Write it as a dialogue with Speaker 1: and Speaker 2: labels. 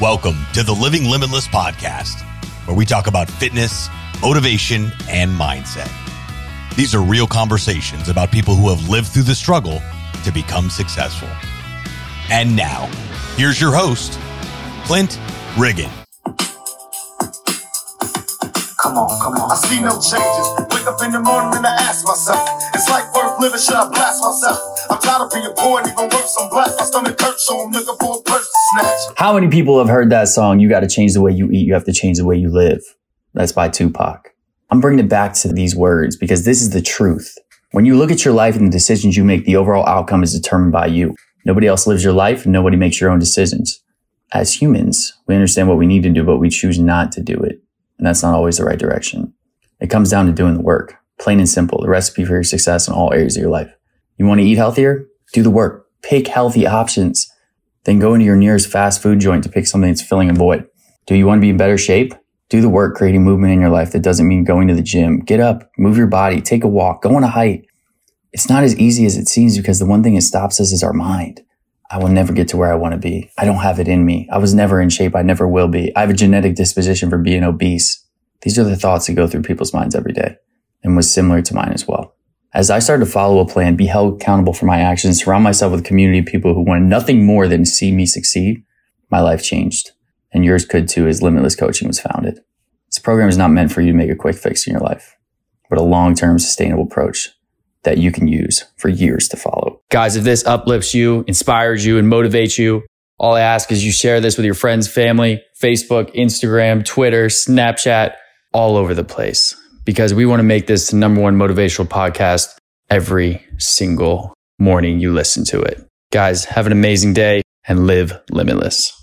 Speaker 1: Welcome to the Living Limitless podcast, where we talk about fitness, motivation, and mindset. These are real conversations about people who have lived through the struggle to become successful. And now, here's your host, Clint Riggin.
Speaker 2: Come on, come on. I see no changes. Wake up in the morning and I ask myself, it's like worth living, should I blast myself? I'm tired of being poor and even worse, I'm black. My stomach hurts, so I'm looking for a purse to snatch.
Speaker 3: How many people have heard that song? You got to change the way you eat. You have to change the way you live. That's by Tupac. I'm bringing it back to these words because this is the truth. When you look at your life and the decisions you make, the overall outcome is determined by you. Nobody else lives your life and nobody makes your own decisions. As humans, we understand what we need to do, but we choose not to do it. And that's not always the right direction. It comes down to doing the work. Plain and simple, the recipe for your success in all areas of your life. You want to eat healthier? Do the work. Pick healthy options. Then go into your nearest fast food joint to pick something that's filling a void. Do you want to be in better shape? Do the work creating movement in your life that doesn't mean going to the gym. Get up, move your body, take a walk, go on a hike. It's not as easy as it seems because the one thing that stops us is our mind. I will never get to where I want to be. I don't have it in me. I was never in shape. I never will be. I have a genetic disposition for being obese. These are the thoughts that go through people's minds every day and was similar to mine as well. As I started to follow a plan, be held accountable for my actions, surround myself with a community of people who wanted nothing more than to see me succeed, my life changed. And yours could too as Limitless Coaching was founded. This program is not meant for you to make a quick fix in your life, but a long-term sustainable approach that you can use for years to follow.
Speaker 4: Guys, if this uplifts you, inspires you, and motivates you, all I ask is you share this with your friends, family, Facebook, Instagram, Twitter, Snapchat, all over the place because we want to make this the number one motivational podcast every single morning you listen to it. Guys, have an amazing day and live limitless.